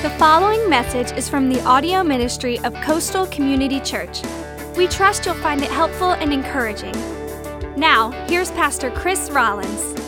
The following message is from the audio ministry of Coastal Community Church. We trust you'll find it helpful and encouraging. Now, here's Pastor Chris Rollins.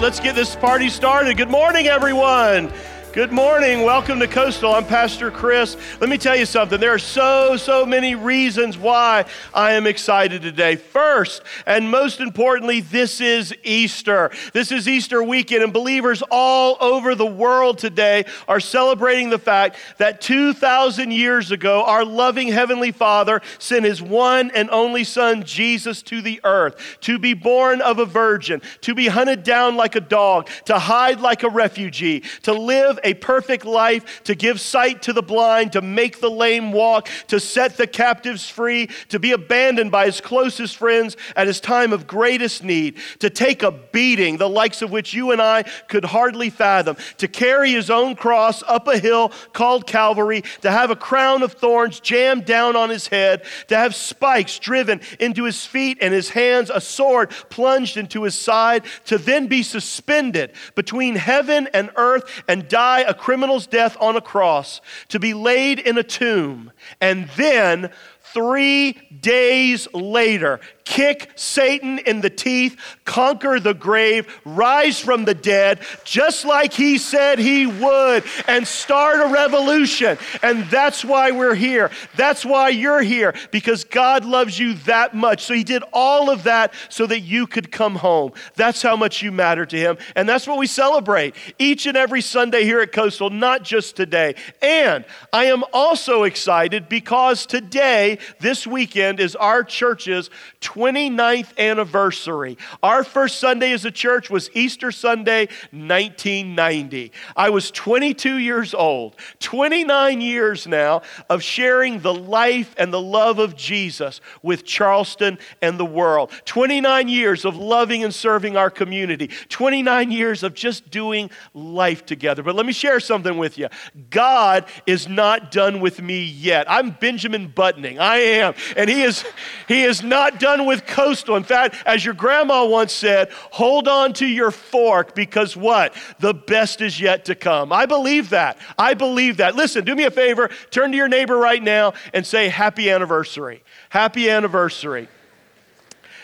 Let's get this party started. Good morning, everyone. Good morning. Welcome to Coastal. I'm Pastor Chris. Let me tell you something. There are so, so many reasons why I am excited today. First, and most importantly, this is Easter. This is Easter weekend, and believers all over the world today are celebrating the fact that 2,000 years ago, our loving Heavenly Father sent His one and only Son, Jesus, to the earth to be born of a virgin, to be hunted down like a dog, to hide like a refugee, to live a perfect life, to give sight to the blind, to make the lame walk, to set the captives free, to be abandoned by his closest friends at his time of greatest need, to take a beating, the likes of which you and I could hardly fathom, to carry his own cross up a hill called Calvary, to have a crown of thorns jammed down on his head, to have spikes driven into his feet and his hands, a sword plunged into his side, to then be suspended between heaven and earth and die a criminal's death on a cross, to be laid in a tomb, and then three days later, kick Satan in the teeth, conquer the grave, rise from the dead, just like he said he would, and start a revolution. And that's why we're here. That's why you're here, because God loves you that much. So he did all of that so that you could come home. That's how much you matter to him. And that's what we celebrate each and every Sunday here at Coastal, not just today. And I am also excited because today, this weekend, is our church's 29th anniversary. Our first Sunday as a church was Easter Sunday, 1990. I was 22 years old, 29 years now of sharing the life and the love of Jesus with Charleston and the world. 29 years of loving and serving our community. 29 years of just doing life together. But let me share something with you. God is not done with me yet. I'm Benjamin Buttoning. I am. And he is he is not done with coastal. In fact, as your grandma once said, hold on to your fork because what? The best is yet to come. I believe that. I believe that. Listen, do me a favor, turn to your neighbor right now and say happy anniversary. Happy anniversary.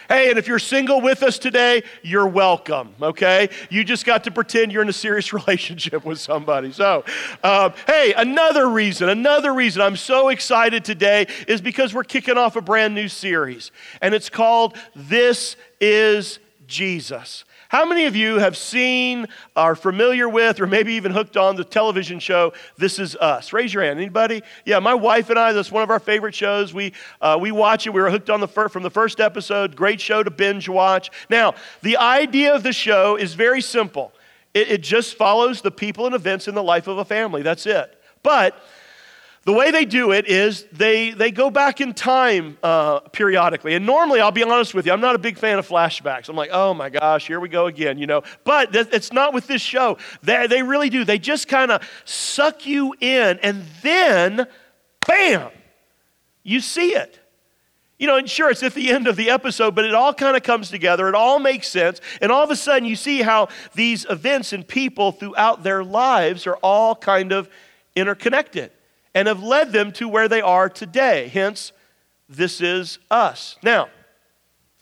Hey, and if you're single with us today, you're welcome, okay? You just got to pretend you're in a serious relationship with somebody. So, um, hey, another reason, another reason I'm so excited today is because we're kicking off a brand new series, and it's called This is Jesus. How many of you have seen, are familiar with, or maybe even hooked on the television show This Is Us? Raise your hand. Anybody? Yeah, my wife and I, that's one of our favorite shows. We, uh, we watch it. We were hooked on the fir- from the first episode. Great show to binge watch. Now, the idea of the show is very simple it, it just follows the people and events in the life of a family. That's it. But the way they do it is they, they go back in time uh, periodically. And normally, I'll be honest with you, I'm not a big fan of flashbacks. I'm like, oh my gosh, here we go again, you know. But th- it's not with this show. They, they really do. They just kind of suck you in, and then, bam, you see it. You know, and sure, it's at the end of the episode, but it all kind of comes together. It all makes sense. And all of a sudden, you see how these events and people throughout their lives are all kind of interconnected and have led them to where they are today. Hence, this is us. Now,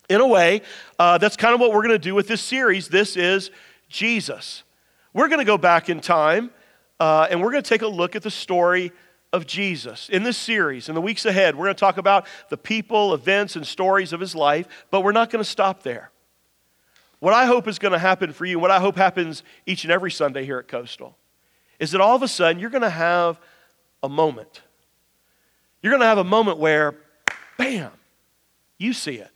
in a way, uh, that's kind of what we're going to do with this series. This is Jesus. We're going to go back in time uh, and we're going to take a look at the story of Jesus. In this series, in the weeks ahead, we're going to talk about the people, events, and stories of his life, but we're not going to stop there. What I hope is going to happen for you, what I hope happens each and every Sunday here at Coastal, is that all of a sudden you're going to have a moment. You're going to have a moment where, bam, you see it.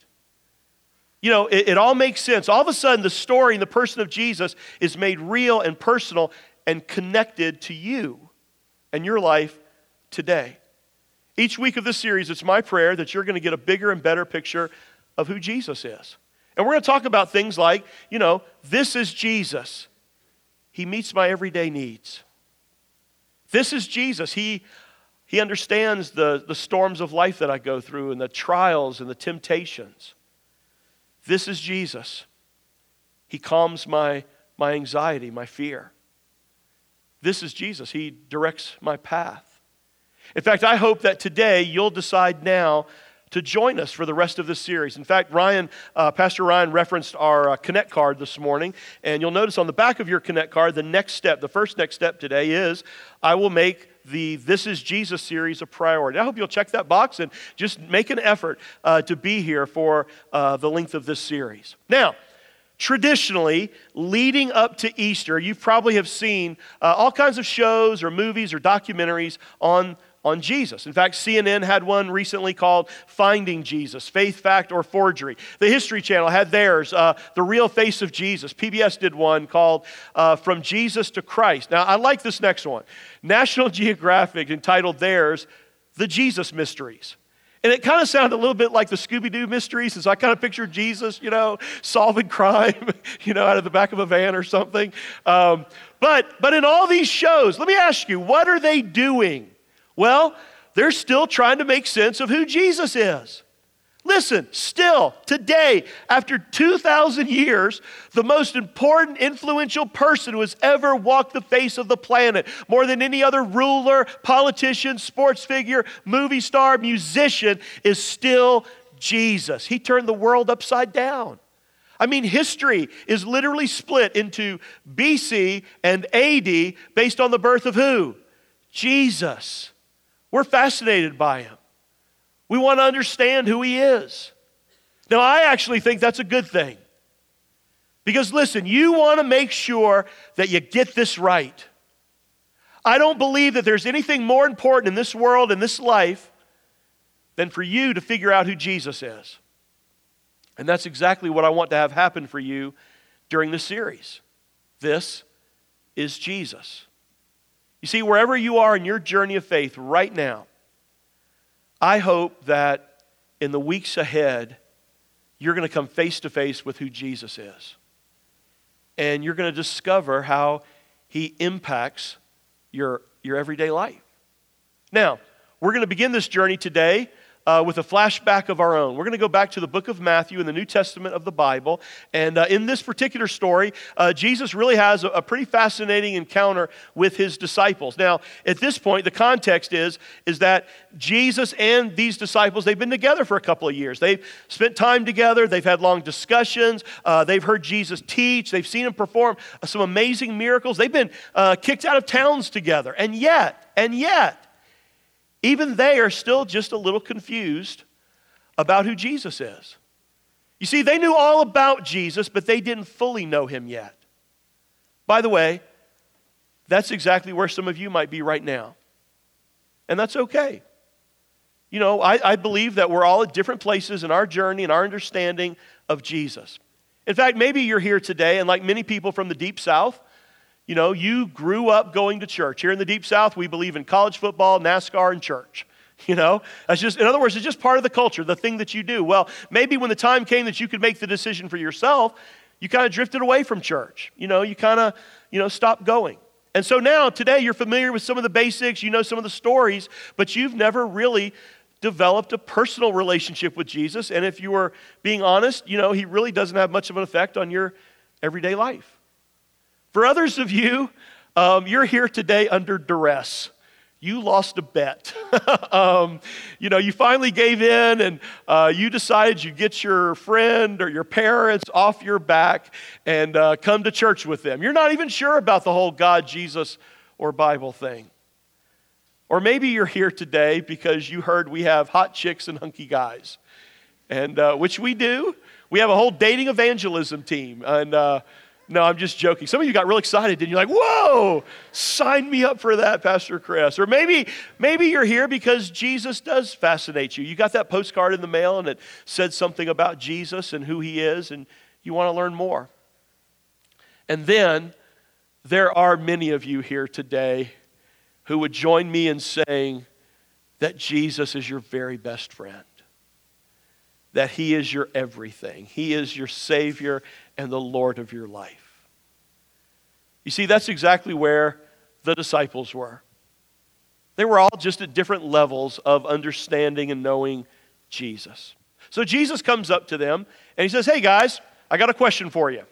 You know, it, it, all makes sense. All of a sudden, the story and the person of Jesus is made real and personal and connected to you and your life today. Each week of this series, it's my prayer that you're going to get a bigger and better picture of who Jesus is. And we're going to talk about things like, you know, this is Jesus. He meets my everyday needs. This is Jesus. He, he understands the, the storms of life that I go through and the trials and the temptations. This is Jesus. He calms my, my anxiety, my fear. This is Jesus. He directs my path. In fact, I hope that today you'll decide now to join us for the rest of this series. In fact, Ryan, uh, Pastor Ryan referenced our uh, Connect card this morning, and you'll notice on the back of your Connect card, the next step, the first next step today is I will make the This is Jesus series a priority. I hope you'll check that box and just make an effort uh, to be here for uh, the length of this series. Now, traditionally, leading up to Easter, you probably have seen uh, all kinds of shows or movies or documentaries on on Jesus. In fact, CNN had one recently called Finding Jesus Faith, Fact, or Forgery. The History Channel had theirs, uh, The Real Face of Jesus. PBS did one called uh, From Jesus to Christ. Now, I like this next one. National Geographic entitled theirs, The Jesus Mysteries. And it kind of sounded a little bit like the Scooby Doo mysteries, as I kind of pictured Jesus, you know, solving crime, you know, out of the back of a van or something. Um, but, but in all these shows, let me ask you, what are they doing? Well, they're still trying to make sense of who Jesus is. Listen, still, today, after 2,000 years, the most important, influential person who has ever walked the face of the planet, more than any other ruler, politician, sports figure, movie star, musician, is still Jesus. He turned the world upside down. I mean, history is literally split into BC and AD based on the birth of who? Jesus. We're fascinated by him. We want to understand who he is. Now, I actually think that's a good thing. Because listen, you want to make sure that you get this right. I don't believe that there's anything more important in this world, in this life, than for you to figure out who Jesus is. And that's exactly what I want to have happen for you during this series. This is Jesus. You see, wherever you are in your journey of faith right now, I hope that in the weeks ahead, you're going to come face to face with who Jesus is. And you're going to discover how he impacts your, your everyday life. Now, we're going to begin this journey today uh, with a flashback of our own. We're going to go back to the book of Matthew in the New Testament of the Bible. And uh, in this particular story, uh, Jesus really has a, a, pretty fascinating encounter with his disciples. Now, at this point, the context is, is that Jesus and these disciples, they've been together for a couple of years. They've spent time together, they've had long discussions, uh, they've heard Jesus teach, they've seen him perform some amazing miracles. They've been uh, kicked out of towns together. And yet, and yet, even they are still just a little confused about who Jesus is. You see, they knew all about Jesus, but they didn't fully know him yet. By the way, that's exactly where some of you might be right now. And that's okay. You know, I, I, believe that we're all at different places in our journey and our understanding of Jesus. In fact, maybe you're here today, and like many people from the Deep South, you know, you grew up going to church. Here in the Deep South, we believe in college football, NASCAR, and church. You know, that's just, in other words, it's just part of the culture, the thing that you do. Well, maybe when the time came that you could make the decision for yourself, you kind of drifted away from church. You know, you kind of, you know, stopped going. And so now, today, you're familiar with some of the basics, you know some of the stories, but you've never really developed a personal relationship with Jesus. And if you were being honest, you know, he really doesn't have much of an effect on your everyday life. For others of you, um, you're here today under duress. You lost a bet. um, you know, you finally gave in and uh, you decided you get your friend or your parents off your back and uh, come to church with them. You're not even sure about the whole God, Jesus, or Bible thing. Or maybe you're here today because you heard we have hot chicks and hunky guys, and uh, which we do. We have a whole dating evangelism team, and uh, no, I'm just joking. Some of you got real excited and you're like, whoa, sign me up for that, Pastor Chris. Or maybe, maybe you're here because Jesus does fascinate you. You got that postcard in the mail and it said something about Jesus and who he is, and you want to learn more. And then there are many of you here today who would join me in saying that Jesus is your very best friend that He is your everything. He is your Savior and the Lord of your life. You see, that's exactly where the disciples were. They were all just at different levels of understanding and knowing Jesus. So Jesus comes up to them and he says, Hey guys, I got a question for you.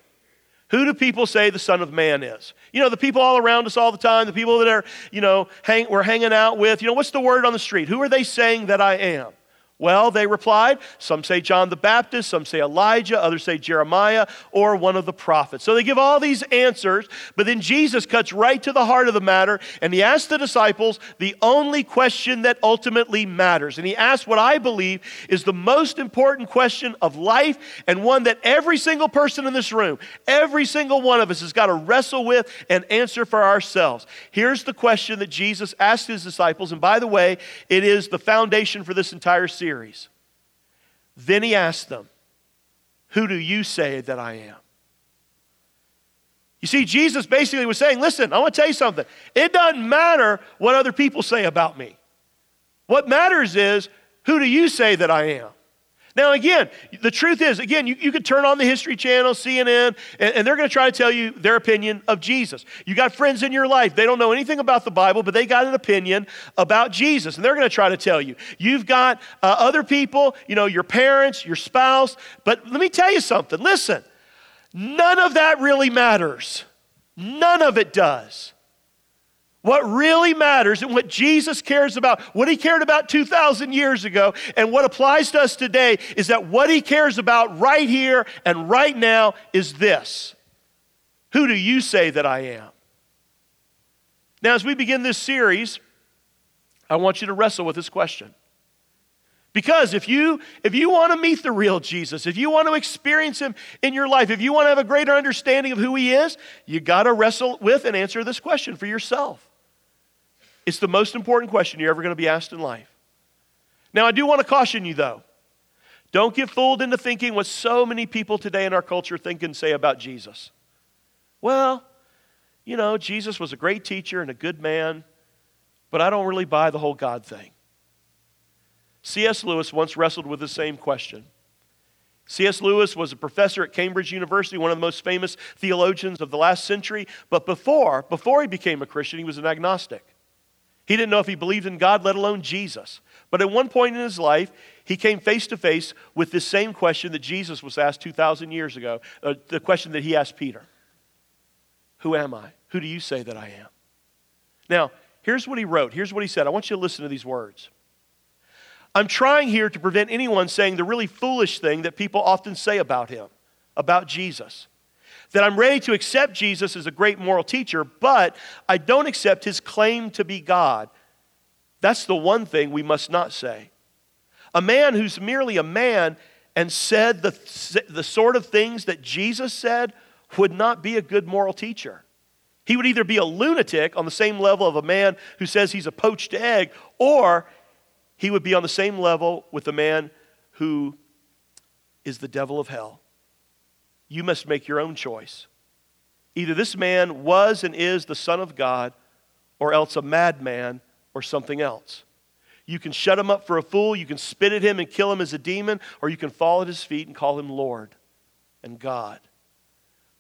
Who do people say the Son of Man is? You know, the people all around us all the time, the people that are, you know, hang, we're hanging out with. You know, what's the word on the street? Who are they saying that I am? Well, they replied, some say John the Baptist, some say Elijah, others say Jeremiah or one of the prophets. So they give all these answers, but then Jesus cuts right to the heart of the matter and he asks the disciples the only question that ultimately matters. And he asks what I believe is the most important question of life and one that every single person in this room, every single one of us has got to wrestle with and answer for ourselves. Here's the question that Jesus asked his disciples, and by the way, it is the foundation for this entire series series. Then he asked them, Who do you say that I am? You see, Jesus basically was saying, Listen, I want to tell you something. It doesn't matter what other people say about me. What matters is, Who do you say that I am? Now, again, the truth is, again, you, you could turn on the History Channel, CNN, and, and they're going to try to tell you their opinion of Jesus. You got friends in your life, they don't know anything about the Bible, but they got an opinion about Jesus, and they're going to try to tell you. You've got uh, other people, you know, your parents, your spouse, but let me tell you something. Listen, none of that really matters. None of it does. What really matters and what Jesus cares about, what he cared about 2,000 years ago, and what applies to us today is that what he cares about right here and right now is this Who do you say that I am? Now, as we begin this series, I want you to wrestle with this question. Because if you if you want to meet the real Jesus, if you want to experience him in your life, if you want to have a greater understanding of who he is, you got to wrestle with and answer this question for yourself. It's the most important question you're ever going to be asked in life. Now, I do want to caution you, though. Don't get fooled into thinking what so many people today in our culture think and say about Jesus. Well, you know, Jesus was a great teacher and a good man, but I don't really buy the whole God thing. C.S. Lewis once wrestled with the same question. C.S. Lewis was a professor at Cambridge University, one of the most famous theologians of the last century, but before, before he became a Christian, he was an agnostic. He didn't know if he believed in God, let alone Jesus. But at one point in his life, he came face to face with this same question that Jesus was asked 2,000 years ago, uh, the question that he asked Peter Who am I? Who do you say that I am? Now, here's what he wrote. Here's what he said. I want you to listen to these words. I'm trying here to prevent anyone saying the really foolish thing that people often say about him, about Jesus that I'm ready to accept Jesus as a great moral teacher, but I don't accept his claim to be God. That's the one thing we must not say. A man who's merely a man and said the, the sort of things that Jesus said would not be a good moral teacher. He would either be a lunatic on the same level of a man who says he's a poached egg, or he would be on the same level with a man who is the devil of hell you must make your own choice. Either this man was and is the Son of God, or else a madman or something else. You can shut him up for a fool, you can spit at him and kill him as a demon, or you can fall at his feet and call him Lord and God.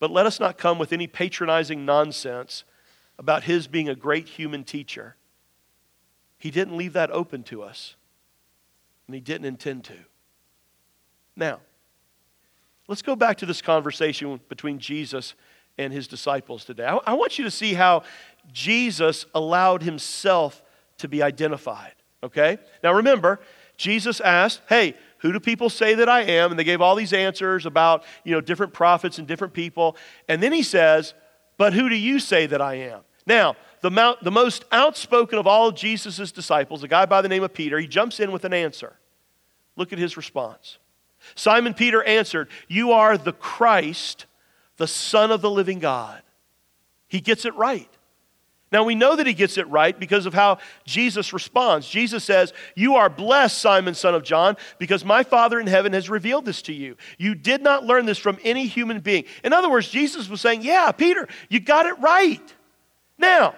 But let us not come with any patronizing nonsense about his being a great human teacher. He didn't leave that open to us, and he didn't intend to. Now, Let's go back to this conversation between Jesus and his disciples today. I, I want you to see how Jesus allowed himself to be identified, okay? Now remember, Jesus asked, Hey, who do people say that I am? And they gave all these answers about, you know, different prophets and different people. And then he says, But who do you say that I am? Now, the, mount, the most outspoken of all Jesus' disciples, a guy by the name of Peter, he jumps in with an answer. Look at his response. Simon Peter answered, You are the Christ, the Son of the living God. He gets it right. Now we know that he gets it right because of how Jesus responds. Jesus says, You are blessed, Simon, son of John, because my Father in heaven has revealed this to you. You did not learn this from any human being. In other words, Jesus was saying, Yeah, Peter, you got it right. Now,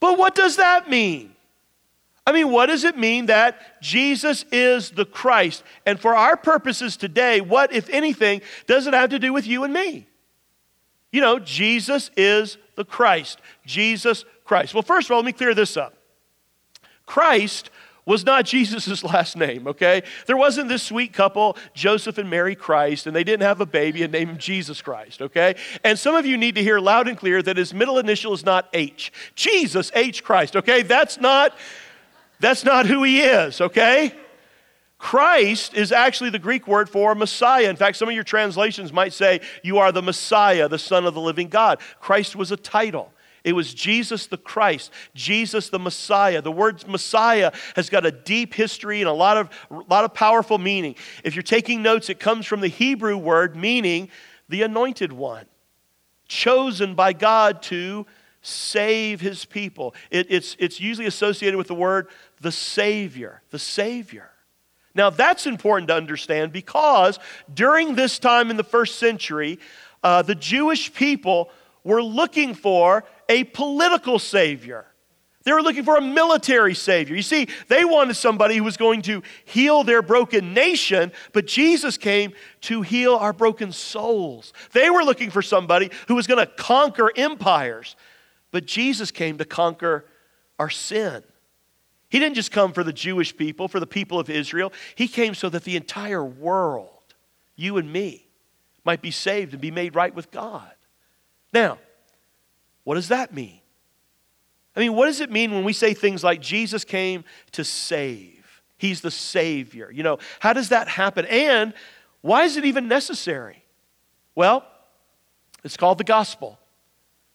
but what does that mean? I mean, what does it mean that Jesus is the Christ? And for our purposes today, what, if anything, does it have to do with you and me? You know, Jesus is the Christ. Jesus Christ. Well, first of all, let me clear this up. Christ was not Jesus' last name, okay? There wasn't this sweet couple, Joseph and Mary Christ, and they didn't have a baby and named Jesus Christ, okay? And some of you need to hear loud and clear that his middle initial is not H. Jesus H Christ, okay? That's not that's not who he is, okay? Christ is actually the Greek word for Messiah. In fact, some of your translations might say, You are the Messiah, the Son of the living God. Christ was a title. It was Jesus the Christ, Jesus the Messiah. The word Messiah has got a deep history and a lot of, a lot of powerful meaning. If you're taking notes, it comes from the Hebrew word meaning the anointed one, chosen by God to save his people. It, it's, it's usually associated with the word the Savior, the Savior. Now, that's important to understand because during this time in the first century, uh, the Jewish people were looking for a political Savior. They were looking for a military Savior. You see, they wanted somebody who was going to heal their broken nation, but Jesus came to heal our broken souls. They were looking for somebody who was going to conquer empires, but Jesus came to conquer our sin. He didn't just come for the Jewish people, for the people of Israel. He came so that the entire world, you and me, might be saved and be made right with God. Now, what does that mean? I mean, what does it mean when we say things like Jesus came to save? He's the Savior. You know, how does that happen? And why is it even necessary? Well, it's called the gospel.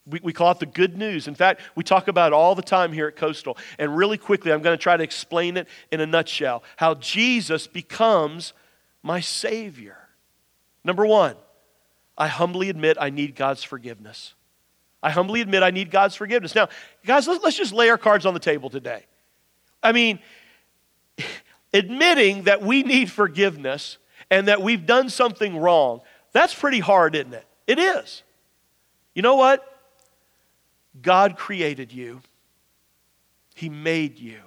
We, we call it the good news. In fact, we talk about it all the time here at Coastal. And really quickly, I'm going to try to explain it in a nutshell how Jesus becomes my Savior. Number one, I humbly admit I need God's forgiveness. I humbly admit I need God's forgiveness. Now, guys, let's, let's just lay our cards on the table today. I mean, admitting that we need forgiveness and that we've done something wrong, that's pretty hard, isn't it? It is. You know what? God created you, He made you.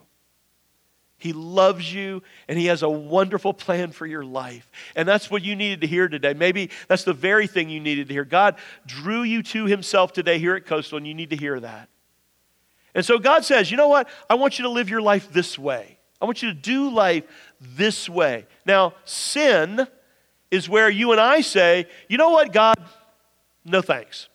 He loves you and He has a wonderful plan for your life. And that's what you needed to hear today. Maybe that's the very thing you needed to hear. God drew you to Himself today here at Coastal, and you need to hear that. And so God says, you know what? I want you to live your life this way. I want you to do life this way. Now, sin is where you and I say, you know what, God? No thanks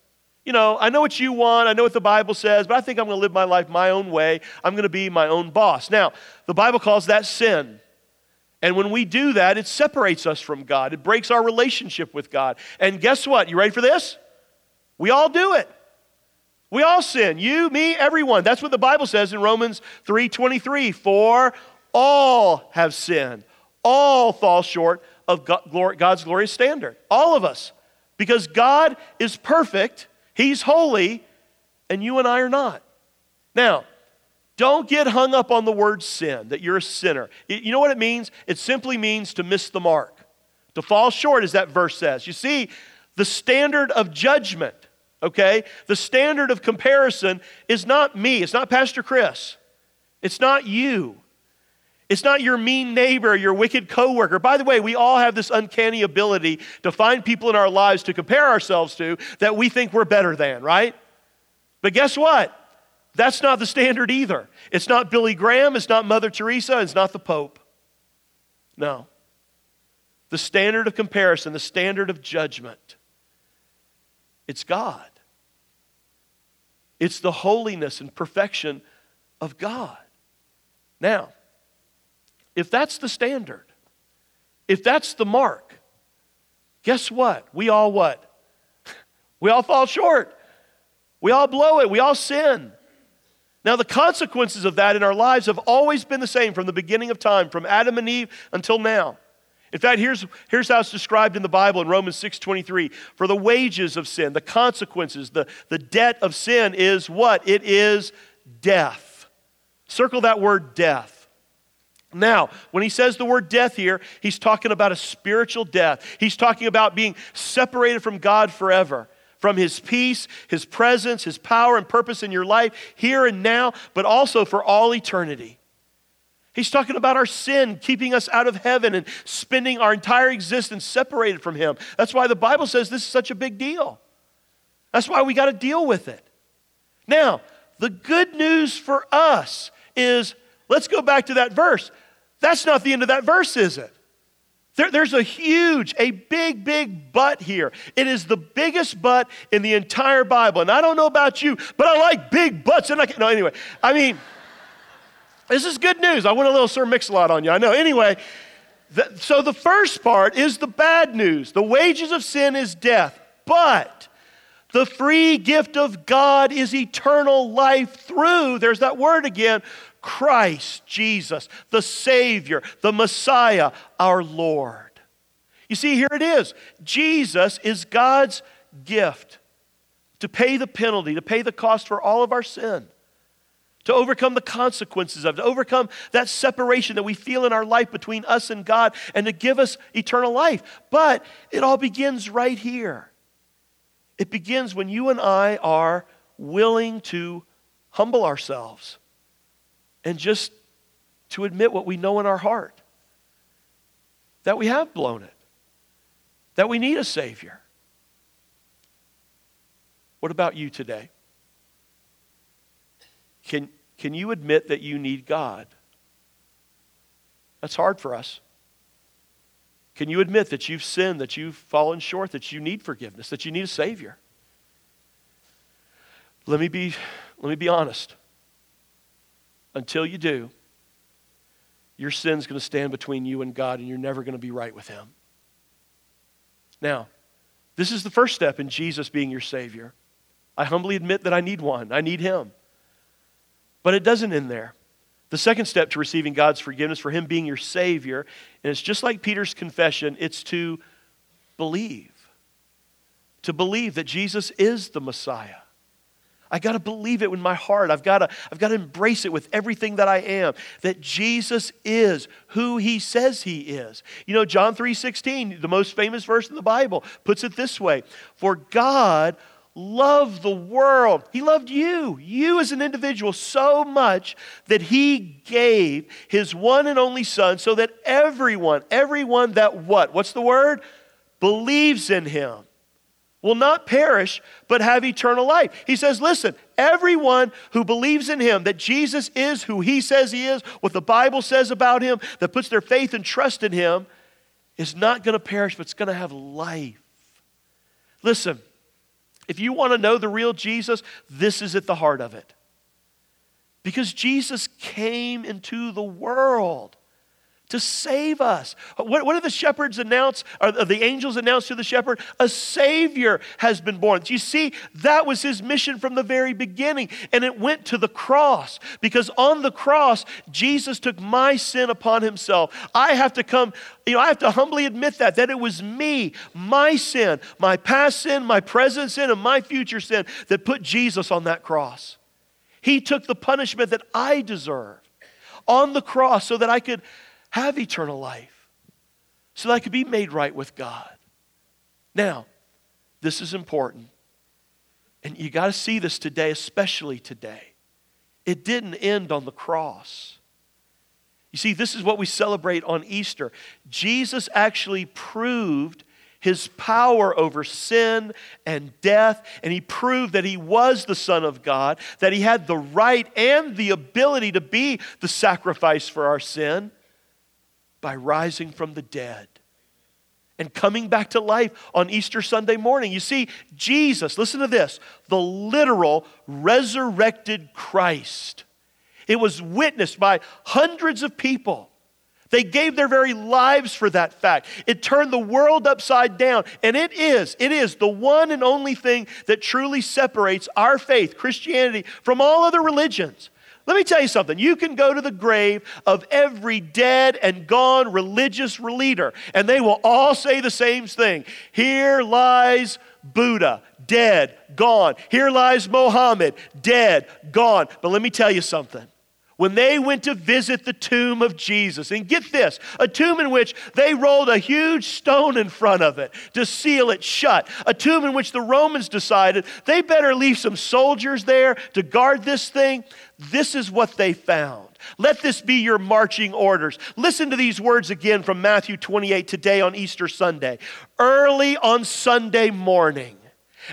you know, I know what you want, I know what the Bible says, but I think I'm going to live my life my own way. I'm going to be my own boss. Now, the Bible calls that sin. And when we do that, it separates us from God. It breaks our relationship with God. And guess what? You ready for this? We all do it. We all sin. You, me, everyone. That's what the Bible says in Romans 3:23. For all have sinned. All fall short of God's glorious standard. All of us. Because God is perfect He's holy, and you and I are not. Now, don't get hung up on the word sin, that you're a sinner. You know what it means? It simply means to miss the mark, to fall short, as that verse says. You see, the standard of judgment, okay, the standard of comparison is not me, it's not Pastor Chris, it's not you. It's not your mean neighbor, your wicked coworker. By the way, we all have this uncanny ability to find people in our lives to compare ourselves to that we think we're better than, right? But guess what? That's not the standard either. It's not Billy Graham, it's not Mother Teresa, it's not the Pope. No. The standard of comparison, the standard of judgment, it's God. It's the holiness and perfection of God. Now, if that's the standard, if that's the mark, guess what? We all what? We all fall short. We all blow it. We all sin. Now, the consequences of that in our lives have always been the same from the beginning of time, from Adam and Eve until now. In fact, here's, here's how it's described in the Bible in Romans 6:23. For the wages of sin, the consequences, the, the debt of sin is what? It is death. Circle that word death. Now, when he says the word death here, he's talking about a spiritual death. He's talking about being separated from God forever, from his peace, his presence, his power and purpose in your life here and now, but also for all eternity. He's talking about our sin keeping us out of heaven and spending our entire existence separated from him. That's why the Bible says this is such a big deal. That's why we got to deal with it. Now, the good news for us is let's go back to that verse. That's not the end of that verse, is it? There, there's a huge, a big, big but here. It is the biggest but in the entire Bible. And I don't know about you, but I like big butts. And I can, no, anyway, I mean, this is good news. I went a little Sir Mix-a-Lot on you. I know. Anyway, the, so the first part is the bad news. The wages of sin is death, but the free gift of God is eternal life through, there's that word again, Christ Jesus, the Savior, the Messiah, our Lord. You see, here it is Jesus is God's gift to pay the penalty, to pay the cost for all of our sin, to overcome the consequences of it, to overcome that separation that we feel in our life between us and God, and to give us eternal life. But it all begins right here. It begins when you and I are willing to humble ourselves and just to admit what we know in our heart that we have blown it, that we need a Savior. What about you today? Can, can you admit that you need God? That's hard for us. Can you admit that you've sinned, that you've fallen short, that you need forgiveness, that you need a Savior? Let me be, let me be honest. Until you do, your sin's going to stand between you and God, and you're never going to be right with Him. Now, this is the first step in Jesus being your Savior. I humbly admit that I need one, I need Him. But it doesn't end there. The second step to receiving God's forgiveness, for Him being your Savior, and it's just like Peter's confession, it's to believe. To believe that Jesus is the Messiah. I got to believe it in my heart. I've got to I've got to embrace it with everything that I am that Jesus is who he says he is. You know John 3:16, the most famous verse in the Bible, puts it this way, "For God loved the world. He loved you, you as an individual, so much that He gave His one and only Son so that everyone, everyone that what? What's the word? Believes in Him will not perish, but have eternal life. He says, listen, everyone who believes in him, that Jesus is who he says he is, what the Bible says about him, that puts their faith and trust in him, is not going to perish, but it's going to have life. Listen, if you want to know the real Jesus, this is at the heart of it. Because Jesus came into the world to save us. What, what did the shepherds announce, or the angels announce to the shepherd? A Savior has been born. You see, that was his mission from the very beginning, and it went to the cross because on the cross, Jesus took my sin upon himself. I have to come, you know, I have to humbly admit that, that it was me, my sin, my past sin, my present sin, and my future sin that put Jesus on that cross. He took the punishment that I deserve on the cross so that I could have eternal life, so that I could be made right with God. Now, this is important. And you got to see this today, especially today. It didn't end on the cross. You see, this is what we celebrate on Easter. Jesus actually proved his power over sin and death, and he proved that he was the Son of God, that he had the right and the ability to be the sacrifice for our sin by rising from the dead and coming back to life on Easter Sunday morning. You see, Jesus, listen to this, the literal resurrected Christ. It was witnessed by hundreds of people. They gave their very lives for that fact. It turned the world upside down. And it is, it is the one and only thing that truly separates our faith, Christianity, from all other religions. Let me tell you something. You can go to the grave of every dead and gone religious leader, and they will all say the same thing. Here lies Buddha, dead, gone. Here lies Mohammed, dead, gone. But let me tell you something when they went to visit the tomb of Jesus. And get this a tomb in which they rolled a huge stone in front of it to seal it shut. A tomb in which the Romans decided they better leave some soldiers there to guard this thing. This is what they found. Let this be your marching orders. Listen to these words again from Matthew 28 today on Easter Sunday. Early on Sunday morning,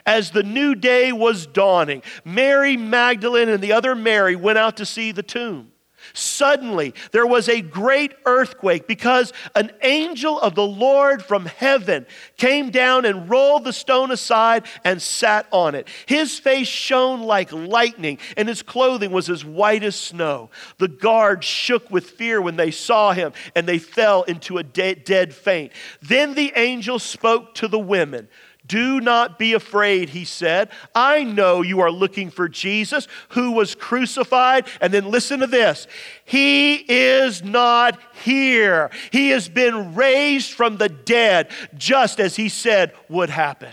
as the new day was dawning, Mary Magdalene and the other Mary went out to see the tomb. Suddenly, there was a great earthquake because an angel of the Lord from heaven came down and rolled the stone aside and sat on it. His face shone like lightning, and his clothing was as white as snow. The guards shook with fear when they saw him, and they fell into a dead, dead faint. Then the angel spoke to the women. Do not be afraid, he said. I know you are looking for Jesus who was crucified. And then listen to this He is not here. He has been raised from the dead, just as he said would happen.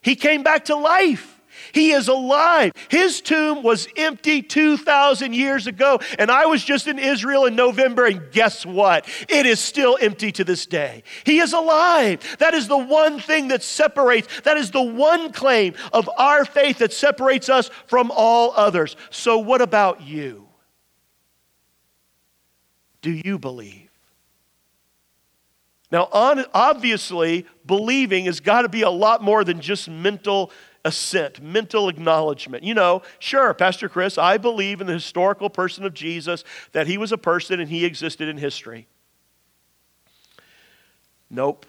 He came back to life. He is alive. His tomb was empty 2,000 years ago, and I was just in Israel in November, and guess what? It is still empty to this day. He is alive. That is the one thing that separates, that is the one claim of our faith that separates us from all others. So, what about you? Do you believe? Now, obviously, believing has got to be a lot more than just mental assent, mental acknowledgement. You know, sure, Pastor Chris, I believe in the historical person of Jesus, that he was a person and he existed in history. Nope.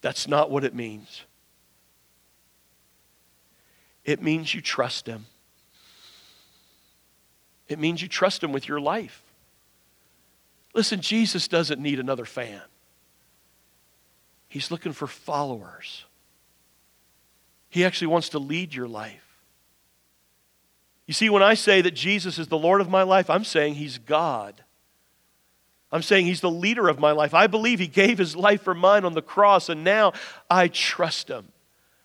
That's not what it means. It means you trust him. It means you trust him with your life. Listen, Jesus doesn't need another fan. He's looking for followers. He actually wants to lead your life. You see, when I say that Jesus is the Lord of my life, I'm saying He's God. I'm saying He's the leader of my life. I believe He gave His life for mine on the cross, and now I trust Him.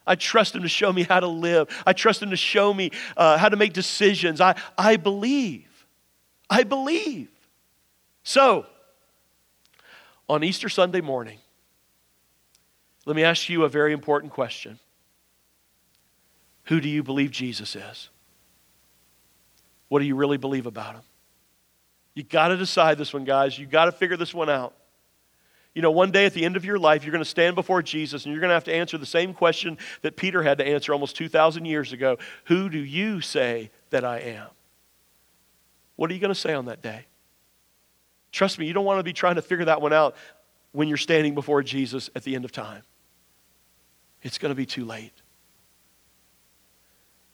I trust Him to show me how to live. I trust Him to show me uh, how to make decisions. I, I believe. I believe. So, on Easter Sunday morning, let me ask you a very important question. Who do you believe Jesus is? What do you really believe about him? You got to decide this one, guys. You got to figure this one out. You know, one day at the end of your life, you're going to stand before Jesus and you're going to have to answer the same question that Peter had to answer almost 2,000 years ago Who do you say that I am? What are you going to say on that day? Trust me, you don't want to be trying to figure that one out when you're standing before Jesus at the end of time. It's going to be too late.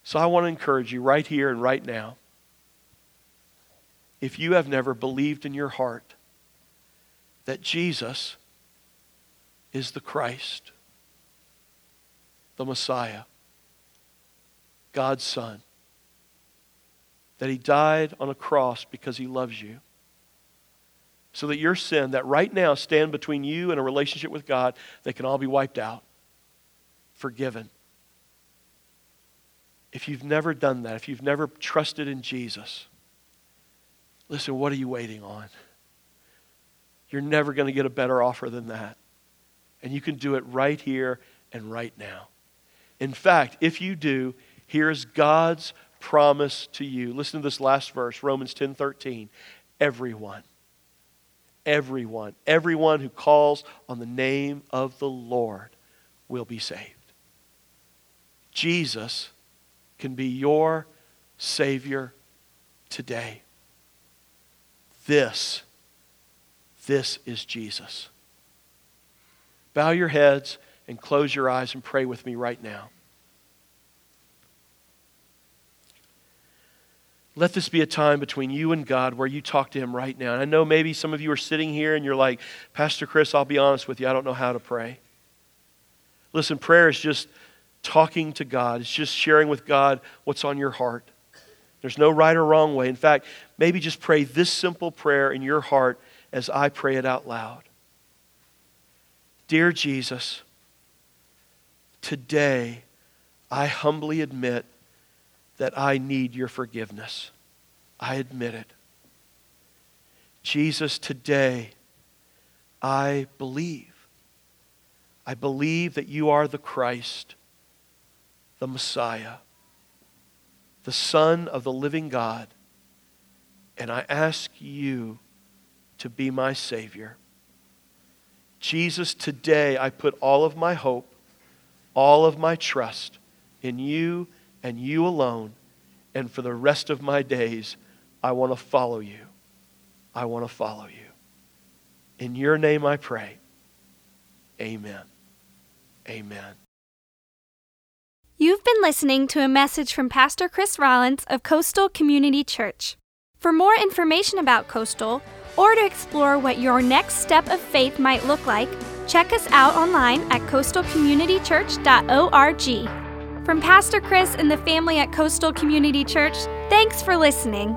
So I want to encourage you right here and right now. If you have never believed in your heart that Jesus is the Christ, the Messiah, God's Son, that He died on a cross because He loves you, so that your sin that right now stand between you and a relationship with God, they can all be wiped out, forgiven if you've never done that, if you've never trusted in Jesus, listen, what are you waiting on? You're never going to get a better offer than that. And you can do it right here and right now. In fact, if you do, here's God's promise to you. Listen to this last verse, Romans 10 13. Everyone, everyone, everyone who calls on the name of the Lord will be saved. Jesus can be your Savior today. This, this is Jesus. Bow your heads and close your eyes and pray with me right now. Let this be a time between you and God where you talk to Him right now. And I know maybe some of you are sitting here and you're like, Pastor Chris, I'll be honest with you, I don't know how to pray. Listen, prayer is just talking to God. It's just sharing with God what's on your heart. There's no right or wrong way. In fact, maybe just pray this simple prayer in your heart as I pray it out loud. Dear Jesus, today I humbly admit that I need your forgiveness. I admit it. Jesus, today I believe. I believe that you are the Christ the Messiah, the Son of the living God. And I ask you to be my Savior. Jesus, today I put all of my hope, all of my trust in you and you alone. And for the rest of my days, I want to follow you. I want to follow you. In your name I pray. Amen. Amen. You've been listening to a message from Pastor Chris Rollins of Coastal Community Church. For more information about Coastal, or to explore what your next step of faith might look like, check us out online at coastalcommunitychurch.org. From Pastor Chris and the family at Coastal Community Church, thanks for listening.